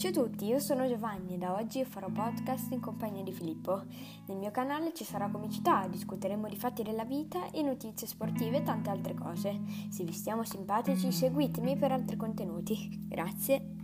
Ciao a tutti, io sono Giovanni e da oggi farò podcast in compagnia di Filippo. Nel mio canale ci sarà comicità, discuteremo di fatti della vita e notizie sportive e tante altre cose. Se vi stiamo simpatici seguitemi per altri contenuti. Grazie.